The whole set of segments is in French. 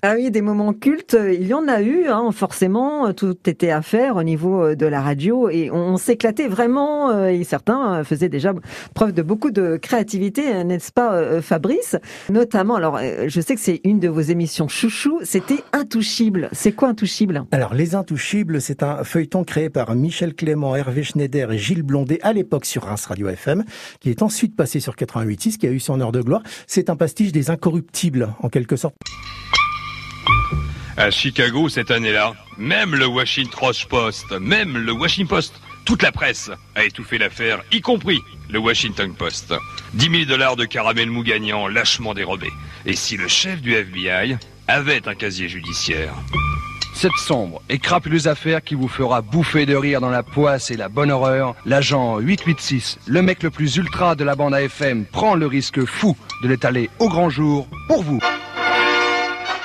Ah oui, des moments cultes, il y en a eu, hein, forcément, tout était à faire au niveau euh, de la radio et on s'éclatait vraiment euh, et certains faisaient déjà preuve de beaucoup de créativité, n'est-ce pas euh, Fabrice? Notamment, alors je sais que c'est une de vos émissions chouchou, c'était Intouchible. C'est quoi Intouchible Alors Les Intouchibles, c'est un feuilleton créé par Michel Clément, Hervé Schneider et Gilles Blondet à l'époque sur Reims Radio FM, qui est ensuite passé sur 88.6, qui a eu son heure de gloire. C'est un pastiche des incorruptibles, en quelque sorte. À Chicago, cette année-là, même le Washington Post, même le Washington Post, toute la presse a étouffé l'affaire, y compris le Washington Post. 10 000 dollars de caramel mou gagnant, lâchement dérobé. Et si le chef du FBI avait un casier judiciaire? Cette sombre et crapuleuse affaire qui vous fera bouffer de rire dans la poisse et la bonne horreur, l'agent 886, le mec le plus ultra de la bande AFM, prend le risque fou de l'étaler au grand jour pour vous.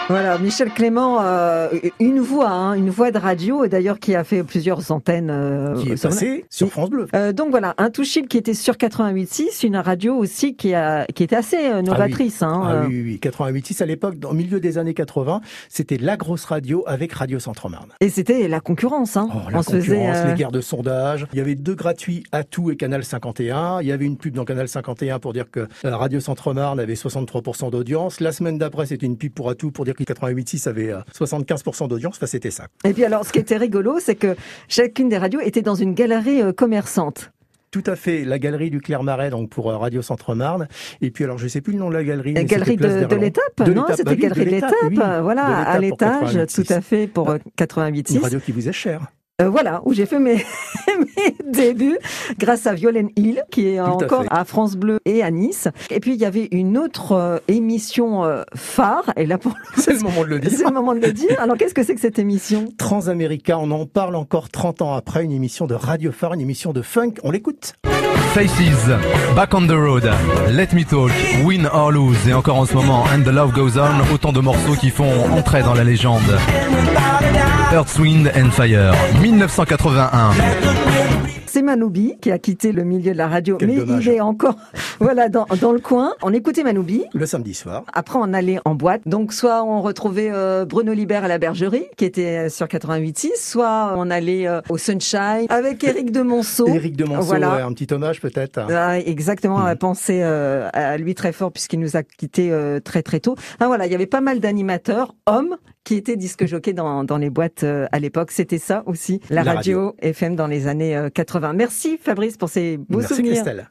Voilà, Michel Clément, euh, une voix, hein, une voix de radio, d'ailleurs qui a fait plusieurs antennes. Euh, qui est passé sur France Bleu. Euh, donc voilà, un Intouchible qui était sur 88.6, une radio aussi qui, a, qui était assez euh, novatrice. Ah oui, hein, ah, oui, oui, 88.6 à l'époque, au milieu des années 80, c'était la grosse radio avec Radio Centre-Marne. Et c'était la concurrence. Hein. Oh, la On concurrence, faisait, les guerres de sondage. Il y avait deux gratuits à tout et Canal 51. Il y avait une pub dans Canal 51 pour dire que Radio Centre-Marne avait 63% d'audience. La semaine d'après, c'était une pub pour Atout pour dire que 88.6 avait 75% d'audience. Enfin, c'était ça. Et puis alors, ce qui était rigolo, c'est que chacune des radios était dans une galerie euh, commerçante. Tout à fait, la galerie du Clermarais, donc pour euh, Radio Centre-Marne. Et puis alors, je sais plus le nom de la galerie. La galerie de, l'étape, non C'était bah galerie de l'étape, voilà, à l'étage, tout à fait, pour 88.6. Une radio qui vous est chère. Euh, voilà, où j'ai fait mes, mes, débuts grâce à Violaine Hill, qui est encore à, France Bleu et à Nice. Et puis il y avait une autre euh, émission euh, phare, et là pour c'est le moment de le dire. C'est le moment de le dire. Alors qu'est-ce que c'est que cette émission? Transamérica, on en parle encore 30 ans après, une émission de radio phare, une émission de funk. On l'écoute. Faces, Back on the Road, Let Me Talk, Win or Lose et encore en ce moment And the Love Goes On, autant de morceaux qui font entrer dans la légende. Earth, Wind and Fire, 1981 c'est Manoubi qui a quitté le milieu de la radio, mais il est encore voilà dans, dans, le coin. On écoutait Manoubi. Le samedi soir. Après, on allait en boîte. Donc, soit on retrouvait euh, Bruno Libert à la Bergerie, qui était sur 88.6, soit on allait euh, au Sunshine avec Éric de Monceau. Éric de Monceau, voilà. un petit hommage peut-être. Ah, exactement, on a pensé euh, à lui très fort puisqu'il nous a quitté très très tôt. Ah, voilà, il y avait pas mal d'animateurs, hommes, qui étaient disque jockey dans, dans les boîtes à l'époque. C'était ça aussi, la, radio, FM dans les années 80. Merci Fabrice pour ces beaux Merci souvenirs. Christelle.